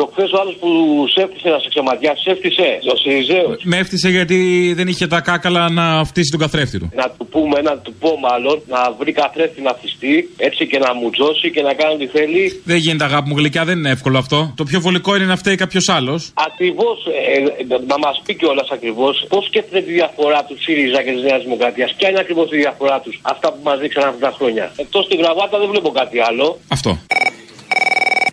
Προχθές ο άλλος που σέφτισε να σε ξεματιάσει, σέφτισε. Ο Σιριζέος.
Με έφτιασε γιατί δεν είχε τα κάκαλα να φτύσει τον καθρέφτη του.
Να του πούμε, να του πω μάλλον, να βρει καθρέφτη να φυστεί, έτσι και να μου τζώσει και να κάνει ό,τι θέλει.
Δεν γίνεται αγάπη μου γλυκιά, δεν είναι εύκολο αυτό. Το πιο βολικό είναι να φταίει κάποιος άλλος.
Ακριβώς, ε, να μας πει κιόλας ακριβώς πώς σκέφτεται τη διαφορά του ΣΥΡΙΖΑ και της Νέας Δημοκρατίας. Ποια είναι ακριβώς η διαφορά τους, αυτά που μας δείξαν αυτά τα χρόνια. Εκτός την γραβάτα δεν βλέπω κάτι άλλο.
Αυτό.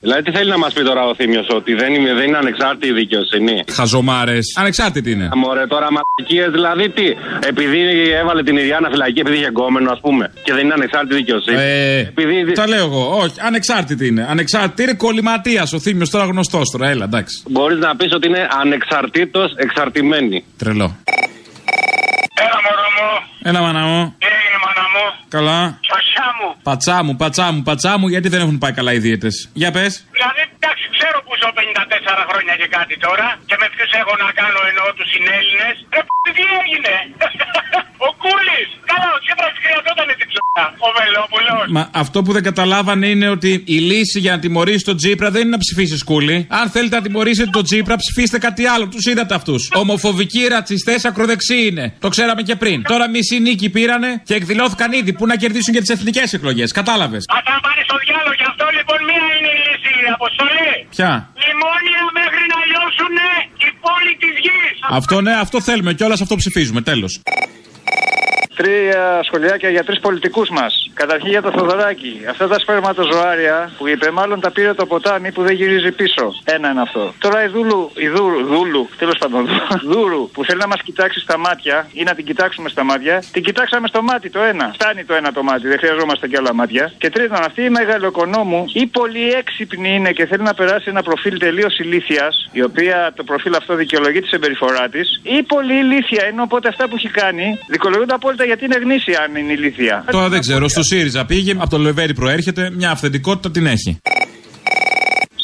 Δηλαδή, τι θέλει να μας πει τώρα ο Θήμιος, ότι δεν είναι, δεν είναι ανεξάρτητη η δικαιοσύνη;
Χαζομάρες. Ανεξάρτητη είναι.
Μωρέ, τώρα μαλακίες, δηλαδή τι; Επειδή έβαλε την Ιριάννα φυλακή, επειδή είχε εγκόμενο, ας πούμε, και δεν είναι ανεξάρτητη δικαιοσύνη.
Ε,
Επειδή-
Τα λέω εγώ. Όχι, ανεξάρτητη είναι. Ανεξάρτητη είναι κολληματίας ο Θήμιος τώρα γνωστός τώρα. Έλα, εντάξει.
Μπορείς να πεις ότι είναι ανεξαρτήτως εξαρτημένη.
Τρελό.
Έλα μωρό μου,
Έλα, μάνα μου.
τι έγινε μάνα μου,
Καλά.
σωσιά μου.
Πατσά μου, πατσά μου, πατσά μου, γιατί δεν έχουν πάει καλά οι δίαιτες. Για πες.
Δηλαδή, εντάξει, ξέρω που ζω 54 χρόνια και κάτι τώρα και με ποιους έχω να κάνω εννοώ τους συνέλληνες. Ρε π***, τι έγινε; ο Κούλης. Καλά, ο Τσίπρας χρειαζόταν την ψωμιά. Ο Βελόπουλος.
Μα αυτό που δεν καταλάβανε είναι ότι η λύση για να τιμωρήσει τον Τζίπρα δεν είναι να ψηφίσεις σκούλι. Αν θέλετε να τιμωρήσετε τον Τζίπρα, ψηφίστε κάτι άλλο. Τους είδατε αυτούς. Ομοφοβικοί ρατσιστές ακροδεξιοί είναι. Το ξέραμε και πριν. Τώρα μισή νίκη πήρανε και εκδηλώθηκαν ήδη που να κερδίσουν και τις εθνικές εκλογές. Κατάλαβες.
Α, θα πάνε στο διάλογο. Γι' αυτό λοιπόν μία είναι η λύση, Αποστολή.
Ποια;
Μνημόνια μέχρι να λιώσουν η πόλη της γης.
Αυτό ναι, αυτό θέλουμε και όλα αυτό ψηφίζουμε. Τέλος.
Τρία σχολιάκια για τρεις πολιτικούς μας. Καταρχήν για το Θοδωράκι. Αυτά τα σπέρματοζωάρια που είπε, μάλλον τα πήρε το ποτάμι που δεν γυρίζει πίσω. Ένα είναι αυτό. Τώρα η Δούλου, η Δούρου, Δούλου, τέλος πάντων, Δούρου, που θέλει να μας κοιτάξει στα μάτια ή να την κοιτάξουμε στα μάτια, την κοιτάξαμε στο μάτι το ένα. Φτάνει το ένα το μάτι, δεν χρειαζόμαστε και άλλα μάτια. Και τρίτον, αυτή η μεγαλοκονόμου ή πολύ έξυπνη είναι και θέλει να περάσει ένα προφίλ τελείως ηλίθεια, η οποία το προφίλ αυτό δικαιολογεί τη συμπεριφορά της, ή πολύ ηλίθια είναι οπότε αυτά που έχει κάνει δικαιολογούνται απόλυτα γιατί είναι γνήσια αν είναι ηλίθια.
Τώρα δεν ξέρω, στο ΣΥΡΙΖΑ πήγε, από το Λεβέρι προέρχεται, μια αυθεντικότητα την έχει.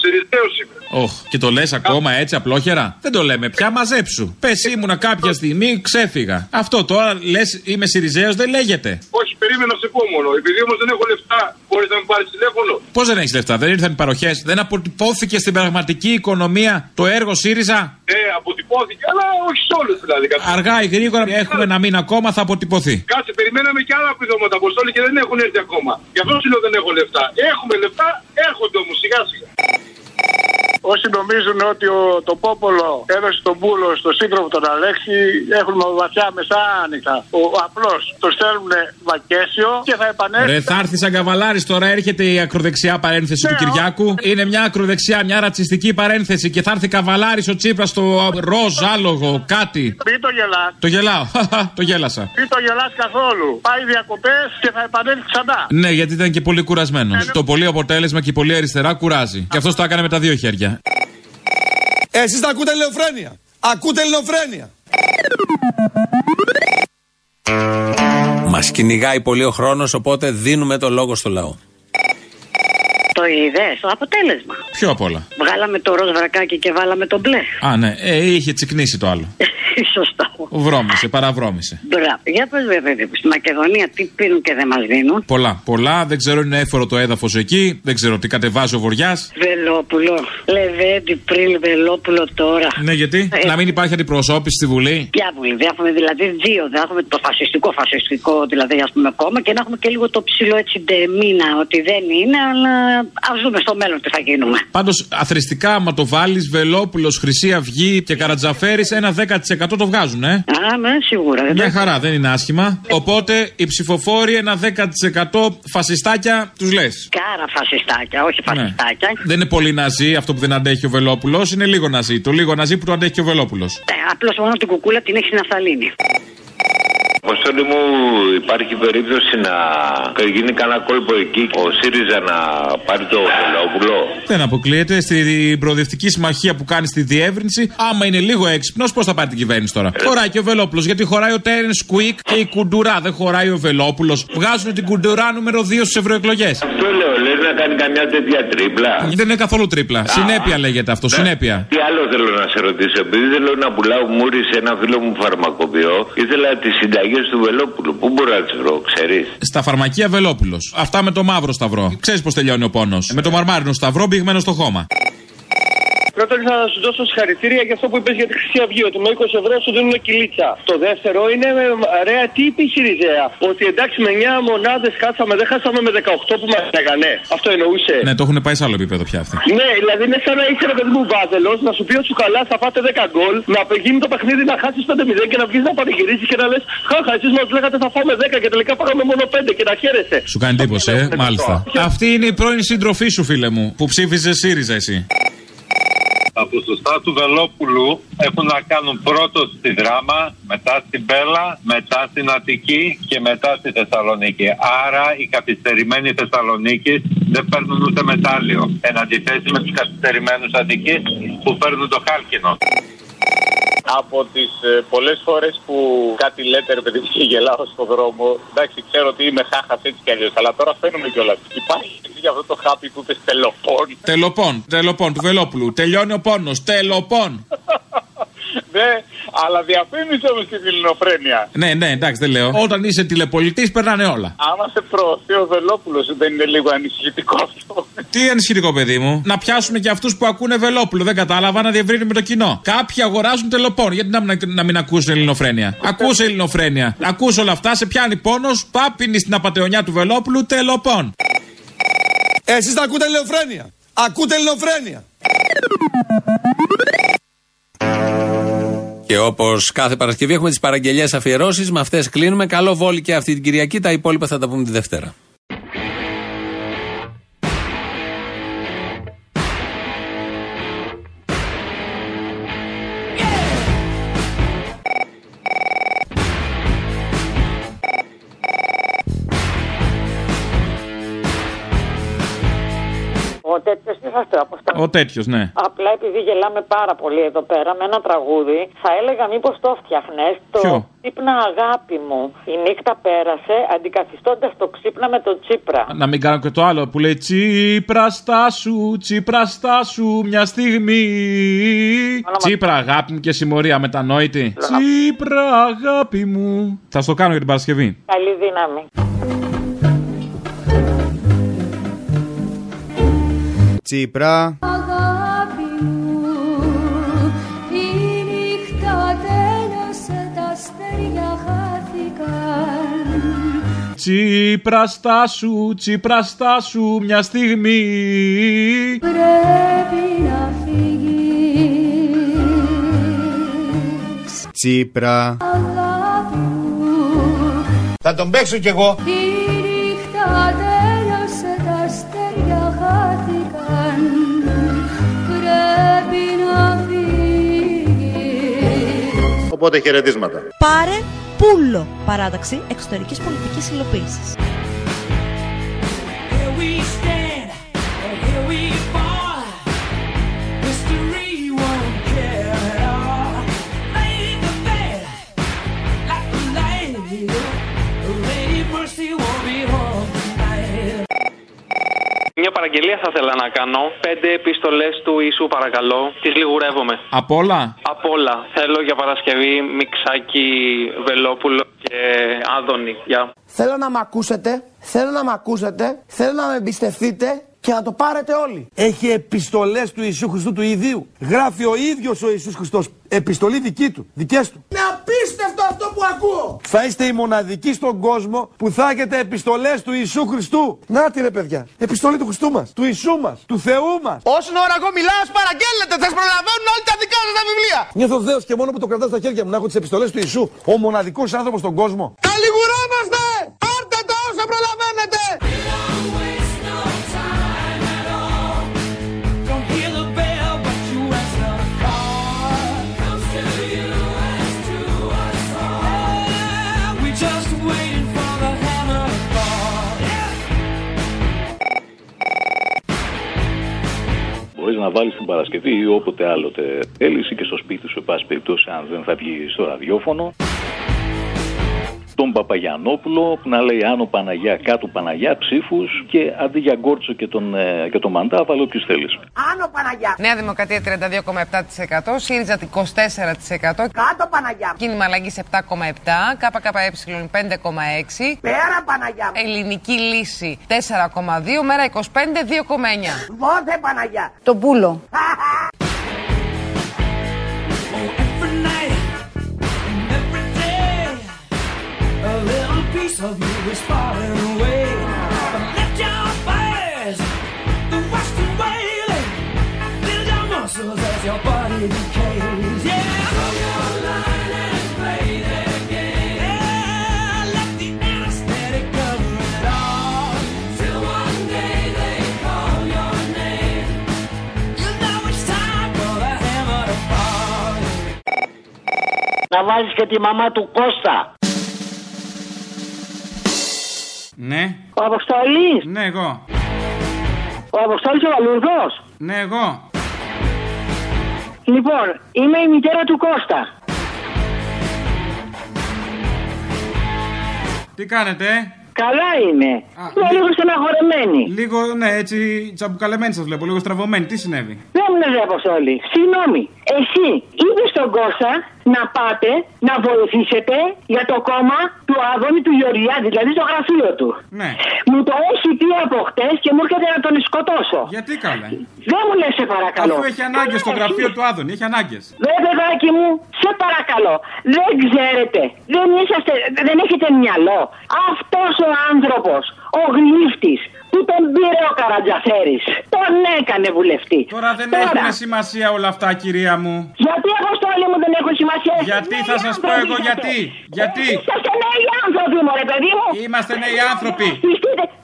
Σιριζέος είμαι.
Όχ, και το λες ακόμα έτσι απλόχερα; Δεν το λέμε πια, μαζέψου. Πες ήμουνα κάποια στιγμή, ξέφυγα. Αυτό τώρα λες είμαι Σιριζέο δεν λέγεται.
Όχι, περίμενα να σε πω μόνο. Επειδή όμως δεν έχω λεφτά, μπορείς να με πάρεις τηλέφωνο.
Πώς δεν έχεις λεφτά, δεν ήρθαν οι παροχές, δεν αποτυπώθηκε στην πραγματική οικονομία το έργο ΣΥΡΙΖΑ;
Ε, αποτυπώθηκε, αλλά όχι σε όλους δηλαδή. Κατά-
Αργά ή γρήγορα, έχουμε ένα μήνα ακόμα, θα αποτυπωθεί.
Κάτσε, περιμέναμε και άλλα επιδόματα αποστόλη και δεν έχουν έρθει ακόμα. Γι' αυτό σου λέω δεν έχω λεφτά. Έχουμε λεφτά, έρχονται όμως σιγά σιγά.
Όσοι νομίζουν ότι ο, το Πόπολο έδωσε τον Πούλο στο σύντροφο τον Αλέξη έχουν βαθιά μεσάνυχτα. Ο απλό το στέλνουν βακέσιο και θα επανέλθει.
Ρε, θα έρθει σαν καβαλάρης τώρα, έρχεται η ακροδεξιά παρένθεση του Κυριάκου. Είναι μια ακροδεξιά, μια ρατσιστική παρένθεση και θα έρθει καβαλάρης ο Τσίπρας στο ροζ άλογο, κάτι.
Μην το γελάς.
Το γελάω, το γέλασα.
Μην το γελάς καθόλου. Πάει διακοπές και θα επανέλθει ξανά.
Ναι, γιατί ήταν και πολύ κουρασμένος. Το πολύ αποτέλεσμα και η πολύ αριστερά κουράζει. Και αυτός το έκανε με τα δύο χέρια.
Εσείς τα ακούτε ελληνοφρένεια. Ακούτε ελληνοφρένεια.
Μας κυνηγάει πολύ ο χρόνος, οπότε δίνουμε το λόγο στο λαό.
Το είδες, το αποτέλεσμα.
Ποιο απ' όλα;
Βγάλαμε το ροζ βρακάκι και βάλαμε το μπλε.
Α, ναι, ε, είχε τσικνίσει το άλλο.
Σωστό.
Βρώμησε, παραβρώμησε.
Μπράβο. Για πες, βέβαια, παιδί μου, στη Μακεδονία τι πίνουν και δεν μας δίνουν;
Πολλά, πολλά. Δεν ξέρω, είναι έφορο το έδαφος εκεί. Δεν ξέρω τι κατεβάζει ο Βοριάς.
Βελόπουλο. Λεβέντι πριν, Βελόπουλο τώρα.
Ναι, γιατί;
Ε,
να μην υπάρχει αντιπροσώπηση στη Βουλή.
Ποια βουλή, δεν έχουμε δηλαδή δύο. Δεν έχουμε το φασιστικό, φασιστικό δηλαδή ας πούμε κόμμα και να έχουμε και λίγο το ψηλό έτσι ντεμίνα ότι δεν είναι, αλλά ας δούμε στο μέλλον τι θα γίνουμε.
Πάντως, αθρηστικά, άμα το βάλεις, Βελόπουλος, Χρυσή Αυγή και Καρατζαφέρης, ένα 10% το βγάζουν, ε;
Α, ναι, σίγουρα. Δεν
Μια
το-
χαρά, δεν είναι άσχημα. Οπότε οι ψηφοφόροι ένα 10% φασιστάκια τους λες.
Κάρα φασιστάκια, όχι φασιστάκια.
Δεν είναι πολύ ναζί αυτό που δεν αντέχει ο Βελόπουλος, είναι λίγο ναζί. Το λίγο ναζί που το αντέχει και ο Βελόπουλος.
Ε, Απλώς μόνο την κουκούλα την έχει στην Αφθαλήνη.
Αποστόλη μου, υπάρχει περίπτωση να γίνει κανένα κόλπο εκεί ο ΣΥΡΙΖΑ να πάρει το Βελόπουλο;
Δεν αποκλείεται. Στην προοδευτική συμμαχία που κάνει στη διεύρυνση, άμα είναι λίγο έξυπνος, πώς θα πάρει την κυβέρνηση τώρα; Χωράει και ο Βελόπουλος. Γιατί χωράει ο Τέρεν Κουίκ και η Κουντουρά. Δεν χωράει ο Βελόπουλος. Βγάζουν την Κουντουρά νούμερο 2
στις ευρωεκλογές. Κάνει καμιά τέτοια τρίπλα.
Δεν είναι καθόλου τρίπλα. Συνέπεια λέγεται αυτό. Συνέπεια.
Τι άλλο θέλω να σε ρωτήσω, επειδή θέλω να πουλάω μούρι σε ένα φίλο μου φαρμακοποιό, ήθελα τις συνταγές του Βελόπουλου. Πού μπορώ να τις βρω, ξέρεις;
Στα φαρμακεία Βελόπουλος. Αυτά με το μαύρο σταυρό. Ξέρεις πώς τελειώνει ο πόνος. Με το μαρμάρινο σταυρό μπηγμένο στο χώμα.
Πρώτον, ήθελα να σου δώσω συγχαρητήρια για αυτό που είπες για τη Χρυσή Αυγή, ότι με 20 ευρώ σου δίνουν κυλίτσα. Το δεύτερο είναι, ε, ρε, τι είπε η Σιριζέα, ότι εντάξει με 9 μονάδες χάσαμε, δεν χάσαμε με 18 που μας λέγανε. Αυτό εννοούσε.
Ναι, το έχουν πάει σε άλλο επίπεδο πια αυτοί.
Ναι, δηλαδή είναι σαν να είσαι ρε παιδί μου βάζελος, να σου πει ότι σου καλά θα φάτε 10 γκολ, να γίνει το παιχνίδι να χάσεις 5-0 και να βγεις να πανηγυρίσεις και να λες Χάχα, εσείς μας λέγατε θα φάμε 10 και τελικά φάγαμε μόνο 5 και να χαίρεσαι.
Σου κάνει εντύπωση, ε, μάλιστα. Αυτή είναι η πρώην συντροφή σου, φίλε μου, που ψήφιζες ΣΥΡΙΖΑ εσύ.
Τα ποσοστά του Βελόπουλου έχουν να κάνουν πρώτο στη Δράμα, μετά στην Πέλα, μετά στην Αττική και μετά στη Θεσσαλονίκη. Άρα οι καθυστερημένοι Θεσσαλονίκης δεν παίρνουν ούτε μετάλλιο. Εν αντιθέσει με τους καθυστερημένους Αττικής που παίρνουν το χάλκινο.
Από τις ε, πολλές φορές που κάτι λέτε, ρε παιδί μου, και γελάω στον δρόμο. Εντάξει, ξέρω ότι είμαι χάχας έτσι κι αλλιώς, αλλά τώρα φαίνομαι κιόλας. Υπάρχει για αυτό το χάπι που είπες τελοπών.
Τελοπών, τελοπών του Βελόπουλου. Τελειώνει ο πόνος. Τελοπών.
Ναι, αλλά διαφήμισε όμω την ελληνοφρένεια.
ναι, ναι, εντάξει, δεν λέω. Όταν είσαι τηλεπολιτής, περνάνε όλα.
Άμα σε προωθεί ο Βελόπουλος, δεν είναι λίγο ανησυχητικό αυτό.
Τι ενισχυτικό, παιδί μου. Να πιάσουμε και αυτούς που ακούνε Βελόπουλο. Δεν κατάλαβα να διευρύνουμε το κοινό. Κάποιοι αγοράζουν τελοπών. Γιατί να, μην- να μην ακούσουν ελληνοφρένεια; Ακούσε ελληνοφρένεια. Ακούσε όλα αυτά, σε πιάνει πόνος. Πάπινη στην απαταιωνιά του Βελόπουλου, τελοπών.
Εσείς τα ακούτε ελληνοφρένεια; Ακούτε ελληνοφρένεια;
Και όπως κάθε Παρασκευή έχουμε τις παραγγελίε αφιερώσεις. Με αυτές κλείνουμε. Καλό βόλι και αυτή την Κυριακή. Τα υπόλοιπα θα τα πούμε τη Δευτέρα.
Τέτοιο τι θα στο αποστολή.
Ο τέτοιος, ναι.
Απλά επειδή γελάμε πάρα πολύ εδώ πέρα με ένα τραγούδι, θα έλεγα μήπως το φτιαχνέ το
Ποιο;
Ξύπνα αγάπη μου. Η νύχτα πέρασε αντικαθιστώντας το ξύπνα με το τσίπρα.
Να μην κάνω και το άλλο που λέει Τσίπρα στάσου, Τσίπρα στάσου μια στιγμή. Τσίπρα αγάπη μου και συμμορία μετανόητη. Τσίπρα αγάπη μου. Θα στο κάνω για την Παρασκευή.
Καλή δύναμη.
Τσίπρα.
Αγάπη μου, η τα αστέρια χάθηκαν.
Τσίπραστά σου, τσίπραστά σου μια στιγμή.
Πρέπει να φύγεις.
Τσίπρα.
Αγάπη μου.
Θα τον παίξω κι εγώ.
Οπότε χαιρετίσματα.
Πάρε πούλο. Παράταξη εξωτερικής πολιτικής υλοποίησης.
Παραγγελία θα ήθελα να κάνω. Πέντε επιστολές του Ιησού, παρακαλώ. Τις λιγουρεύομαι.
Απ' όλα;
Απ' όλα. Θέλω για Παρασκευή Μιξάκι Βελόπουλο και Άδωνη. Γεια.
Θέλω να μ' ακούσετε, θέλω να μ' ακούσετε, θέλω να με εμπιστευτείτε και να το πάρετε όλοι. Έχει επιστολές του Ιησού Χριστού του Ιδίου. Γράφει ο ίδιος ο Ιησούς Χριστός. Επιστολή δική του, δικές του. Είναι απίστευτο αυτό που ακούω. Θα είστε οι μοναδικοί στον κόσμο που θα έχετε επιστολές του Ιησού Χριστού. Να τη ρε παιδιά. Επιστολή του Χριστού μας, του Ιησού μας, του Θεού μας.
Όσο ώρα εγώ μιλάω, ας παραγγέλλετε, θα σας προλαβαίνουν όλοι τα δικά σας τα βιβλία.
Νιώθω δέος και μόνο που το κρατάω στα χέρια μου να έχω τις επιστολές του Ιησού. Ο μοναδικός άνθρωπος στον κόσμο.
Καλιγουρόμαστε! Πάρτε το όσο προλαβαίνετε!
Μπορείς να βάλεις την Παρασκευή ή όποτε άλλοτε θέλεις ή και στο σπίτι σου, εν πάση περιπτώσει, αν δεν θα βγεις στο ραδιόφωνο. Τον Παπαγιανόπουλο που να λέει Άνω Παναγιά, κάτω Παναγιά, ψήφους και αντί για Γκόρτσο και τον, ε, και τον Μαντά, βάλω ποιου θέλεις.
Άνω Παναγιά.
Νέα Δημοκρατία 32,7%, ΣΥΡΙΖΑ 24%,
Κάτω Παναγιά.
Κίνημα Αλλαγής 7,7%, ΚΚΕ 5,6%,
Πέρα Παναγιά.
Ελληνική Λύση 4,2%, Μέρα 25 2,9%.
Βόθε Παναγιά.
Το πούλο.
piece of you is falling away. But lift your fires, the western wailing, build your muscles as your body decays. Yeah, hold your line and play their game. Yeah, let the anesthetic cover it all. Till one day they call your name. You know it's time for the hammer to fall.
Να βάζεις και τη μαμά του Κώστα.
Ναι.
Ο Αποστολής.
Ναι, εγώ.
Ο Αποστόλης ο Βαλουρδός.
Ναι, εγώ.
Λοιπόν, είμαι η μητέρα του Κώστα.
Τι κάνετε, ε;
Καλά είμαι. Είμαι λίγο στεναχωρεμένη.
Λίγο, ναι, έτσι τσαμπουκαλεμένη σας βλέπω, λίγο στραβωμένη. Τι συνέβη;
Δεν μου λες Αποστόλη. Συγγνώμη. Εσύ είπες στον Κώστα να πάτε να βοηθήσετε για το κόμμα του Άδωνη του Γεωργιάδη, δηλαδή το γραφείο του.
Ναι.
Μου το έχει πει από χτες και μου έρχεται να τον σκοτώσω.
Γιατί καλά.
Δεν μου λες σε παρακαλώ.
Αφού έχει ανάγκες στο γραφείο του Άδωνη, έχει ανάγκες.
Δε παιδάκι μου, σε παρακαλώ. Δεν ξέρετε. Δεν, είσαστε, δεν έχετε μυαλό. Αυτός ο άνθρωπος, ο γλύφτης, που τον πήρε ο Καρατζαφέρης, τον έκανε βουλευτή.
Τώρα δεν έχουν σημασία όλα αυτά, κυρία μου.
Γιατί αποστόλη μου δεν έχουν σημασία;
Γιατί θα σας πω εγώ γιατί. Γιατί;
Είσαστε νέοι άνθρωποι, μωρέ παιδί μου.
Είμαστε νέοι άνθρωποι.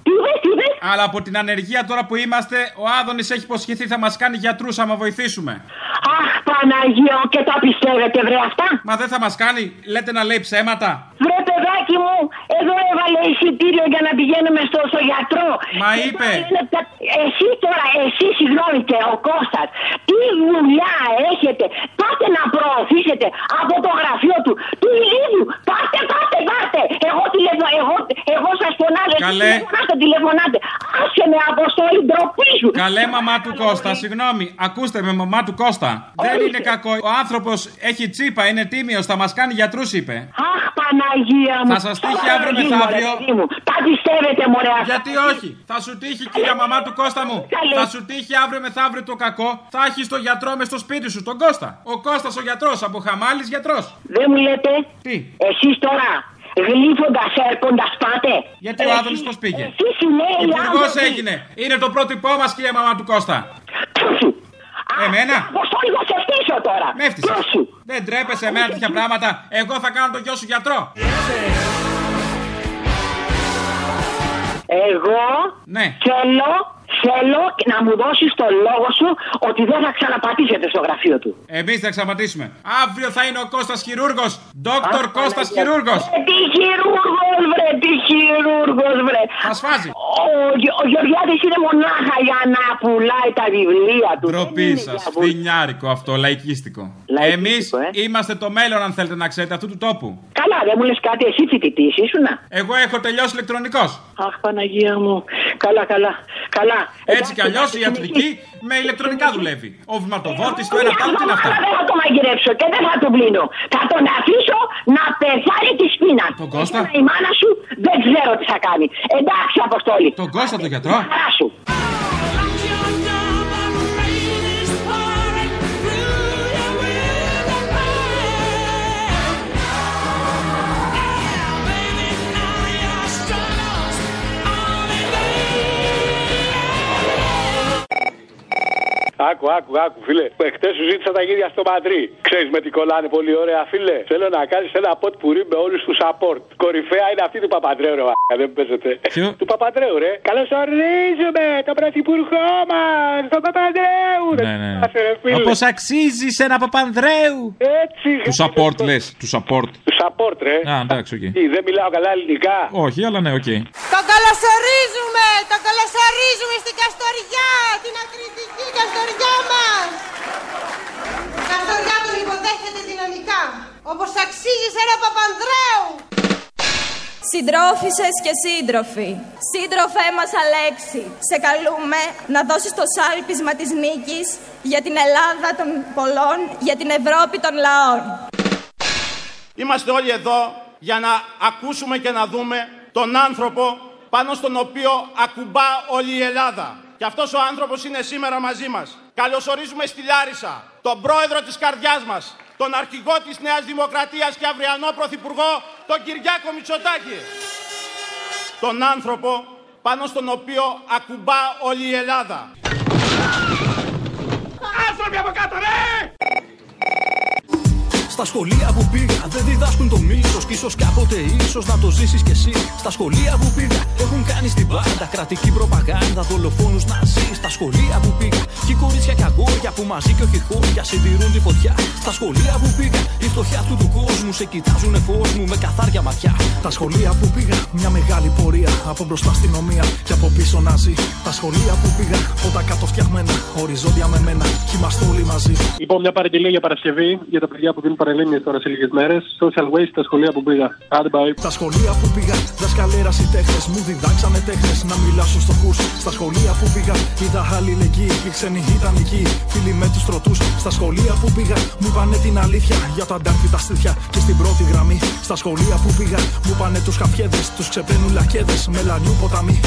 Πιστείτε, τι είπες, τι είπες.
Αλλά από την ανεργία τώρα που είμαστε, ο Άδωνης έχει υποσχεθεί θα μας κάνει γιατρούς άμα βοηθήσουμε.
Αχ, Παναγία, μου, και τα πιστεύετε, βρε αυτά;
Μα δεν θα μας κάνει, λέτε να λέει ψέματα.
Βρε παιδάκι μου, εδώ έβαλε εισιτήριο για να πηγαίνουμε στο, στο γιατρό.
Μα
Και
είπε.
τώρα είναι τα- Εσύ τώρα, εσύ συγγνώμη και ο Κώστας, τι δουλειά έχετε; Πάτε να προωθήσετε από το γραφείο του, του ηλίου. Πάτε, πάτε, πάτε. Εγώ, τηλεφω... εγώ, εγώ σας φωνάζω. εσείς
Καλέ.
Τηλεφωνάτε, τηλεφωνάτε. Άσε με αποστόλη ντροπή σου.
Καλέ μαμά του Κώστα, συγγνώμη, ακούστε με μαμά του Κώστα. Δεν είναι κακό. Ο άνθρωπος έχει τσίπα, είναι τίμιος, θα μας κάνει γιατρούς, είπε.
Αχ, Παναγία μου.
Θα σας τύχει
Τώρα,
αύριο
παιδί μου,
μεθαύριο.
ρε παιδί μου. Τα πιστεύετε, μωρέ. αυτά.
Γιατί όχι, θα σου τύχει κυρία μαμά του Κώστα μου.
Καλέ.
Θα σου τύχει αύριο μεθαύριο το κακό. Θα έχεις τον γιατρό μες στο σπίτι σου, τον Κώστα. Ο Κώστας ο γιατρός, από χαμάλης γιατρός.
Δεν μου λέτε;
Τι;
Εσείς τώρα γλύφοντας έρχοντας πάτε.
Γιατί ο Άδωνης πώς πήγε;
Εσείς οι νέοι
Υπουργός
άνθρωποι.
έγινε. Είναι το πρότυπό μας, κυρία μαμά του Κώστα. Εμένα;
Αποστόλη, εγώ σε φτύσω τώρα.
Με έφτιασε. Δεν τρέπεσαι εμένα τέτοια πράγματα. Εγώ θα κάνω τον γιο σου γιατρό.
Εγώ
Ναι.
θέλω, θέλω να μου δώσεις το λόγο σου ότι δεν θα ξαναπατήσετε στο γραφείο του.
Εμείς θα ξαματίσουμε. Αύριο θα είναι ο Κώστας χειρούργος. Δόκτωρ Κώστας χειρούργος.
Ε, Τι χειρούργος βρε, τι χειρούργος βρε.
Θα σφάζει.
Ο, Γε- ο Γεωργιάδης είναι μονάχα για να πουλάει τα βιβλία του.
Ντροπή σας. Φθινιάρικο αυτό, λαϊκίστικο. Εμείς
ε.
είμαστε το μέλλον, αν θέλετε να ξέρετε, αυτού του τόπου.
Καλά, δεν μου λες κάτι εσύ φοιτητής ήσουνα.
Εγώ έχω τελειώσει ηλεκτρονικός.
Αχ, Παναγία μου. Καλά, καλά, καλά.
Έτσι κι αλλιώ η ιατρική με ηλεκτρονικά δουλεύει. Ο βηματοδότη, το ένα το άλλο, τι είναι αυτά.
Δεν θα το μαγειρέψω και δεν θα τον πλύνω. Θα τον αφήσω να πεθάνει τη σπίνα.
Τον Κώστα?
Εσένα Η μάνα σου δεν ξέρω τι θα κάνει. Εντάξει, Αποστόλη.
Τον Κώστα τον γιατρό.
Χαρά σου.
Άκου, άκου, άκου, φίλε. Εχθές σου ζήτησα τα γύρια στο Μαδρί. Ξέρεις με τι κολλάνε πολύ ωραία, φίλε. Θέλω να κάνεις ένα ποτ πουρί με όλους τους support. Κορυφαία είναι αυτή του Παπαντρέου, ρε βα***α, δεν παίζεται. Του Παπαντρέου, ρε. Καλωσορίζουμε τον πρωθυπουργό μας, τον Παπαντρέου. ρε.
Ναι, ναι.
Άσε, ρε, φίλε.
Όπως αξίζει σε ένα Παπανδρέου.
Έτσι,
Του support λες. Του support.
Του support, ρε.
Α, εντάξει, οκ.
Τι, δεν μιλάω καλά ελληνικά;
Όχι, αλλά ναι, οκ.
Το καλωσορίζουμε! Το καλωσορίζουμε στην Καστοριά! Την ακριτική Καστοριά μας! Η Καστοριά τον υποδέχεται δυναμικά, όπως αξίζει σε ένα Παπανδρέου!
Συντρόφισσες και σύντροφοι, σύντροφέ μας Αλέξη, σε καλούμε να δώσεις το σάλπισμα της νίκης για την Ελλάδα των πολλών, για την Ευρώπη των λαών.
Είμαστε όλοι εδώ για να ακούσουμε και να δούμε τον άνθρωπο πάνω στον οποίο ακουμπά όλη η Ελλάδα. Και αυτός ο άνθρωπος είναι σήμερα μαζί μας. Καλωσορίζουμε στη Λάρισα τον πρόεδρο της καρδιάς μας, τον αρχηγό της Νέας Δημοκρατίας και αυριανό πρωθυπουργό, τον Κυριάκο Μητσοτάκη. Τον άνθρωπο πάνω στον οποίο ακουμπά όλη η Ελλάδα.
Άνθρωποι από κάτω, ρε!
Στα σχολεία που πήγα δεν διδάσκουν το μίσος Κι ίσως κάποτε ίσως να το ζήσεις κι εσύ. Στα σχολεία που πήγα έχουν κάνει στην πάντα Κρατική προπαγάνδα, δολοφόνους να ζεις Στα σχολεία που πήγα κι κορίτσια κι αγόρια Που μαζί κι όχι χώρια συντηρούν τη φωτιά. Στα σχολεία που πήγα η φτωχιά του του κόσμου Σε κοιτάζουν φως μου με καθάρια ματιά. Τα σχολεία που πήγα μια μεγάλη πορεία Από μπροστά αστυνομία και από πίσω να ζει Τα σχολεία που πήγα φώτα κάτω φτιαγμένα Οριζόντια με μένα κι είμαστε όλοι μαζί.
Λοιπόν, μια παραγγελία για Παρασκευή για τα παιδιά που δίνουν παρελίμνιες τώρα σε λίγες μέρες. Social waste στα σχολεία που πήγα. Άντε, bye.
Τα σχολεία που πήγα, δασκαλέρα οι τέχνε μου διδάξανε τέχνες να μιλάω στου φτωχού. Στα σχολεία που πήγα, είδα αλληλεγγύη. Οι ξένοι ήταν εκεί, φίλοι με τους τροτούς. Στα σχολεία που πήγα, μου είπανε την αλήθεια για το αντάρτη τα στήθια και στην πρώτη γραμμή. Στα σχολεία που πήγα, μου είπανε τους χαφιέδες, τους ξεπαίνουν λακέδες, μελανιού ποταμί.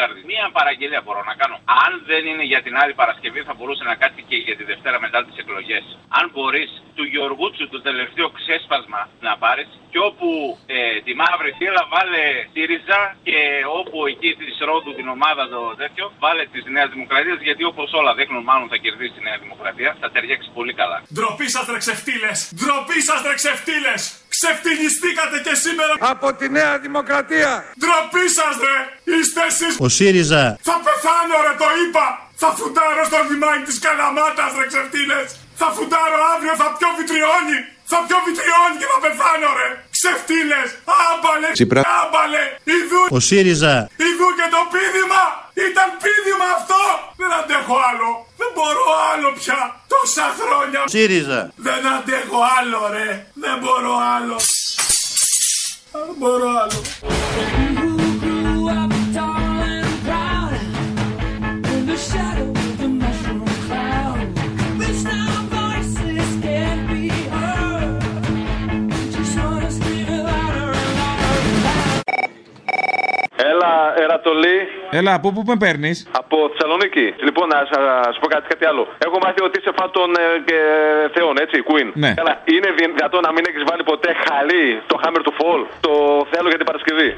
Γρηγόρη Στουτγκάρδη. Μία παραγγελία μπορώ να κάνω. Αν δεν είναι για την άλλη Παρασκευή, θα μπορούσε να κάτσει και για τη Δευτέρα μετά τις εκλογές. Αν μπορείς του Γιωργούτσου το τελευταίο ξέσπασμα να πάρεις και όπου ε, τη μαύρη θύλα βάλε ΣΥΡΙΖΑ και όπου εκεί της Ρόδου την ομάδα το τέτοιο βάλε τη Νέας Δημοκρατία γιατί όπως όλα δείχνουν μάλλον θα κερδίσει η Νέα Δημοκρατία. Θα ταιριάξει πολύ καλά.
Ντροπή σας ρε ξεφτύλες! Ντροπή σας ρε ξεφτύλες! Ξεφτυλιστήκατε και σήμερα
Από τη Νέα Δημοκρατία.
Ντροπή σας ρε! Είστε εσείς
Ο ΣΥΡΙΖΑ
Θα πεθάνω ρε το είπα! Θα φουτάρω στο λιμάνι της Καλαμάτας ρε ξεφτύλες! Θα φουτάρω αύριο, θα πιω βιτριώνει! Θα πιω βιτριώνει και θα πεθάνω ρε! Ξεφτύλες! Άμπαλε!
Τσίπρα.
Άμπαλε! Ιδού!
Ο ΣΥΡΙΖΑ
Ιδού και το πίδημα! Ήταν πίδημα αυτό! Δεν αντέχω άλλο! Δεν μπορώ άλλο πια! Τόσα χρόνια!
ΣΥΡΙΖΑ
Δεν αντέχω άλλο ρε! Δεν μπορώ άλλο! Δεν μπορώ άλλο!
Ερατολή.
Έλα, από πού με παίρνεις;
Από Θεσσαλονίκη. Λοιπόν, να σας πω κάτι, κάτι άλλο. Έχω μάθει ότι είσαι φαν των ε, και θεών, έτσι, Queen.
Ναι.
Καλά, είναι δυνατό να μην έχεις βάλει ποτέ χαλί το Hammer to Fall. Το θέλω για την Παρασκευή;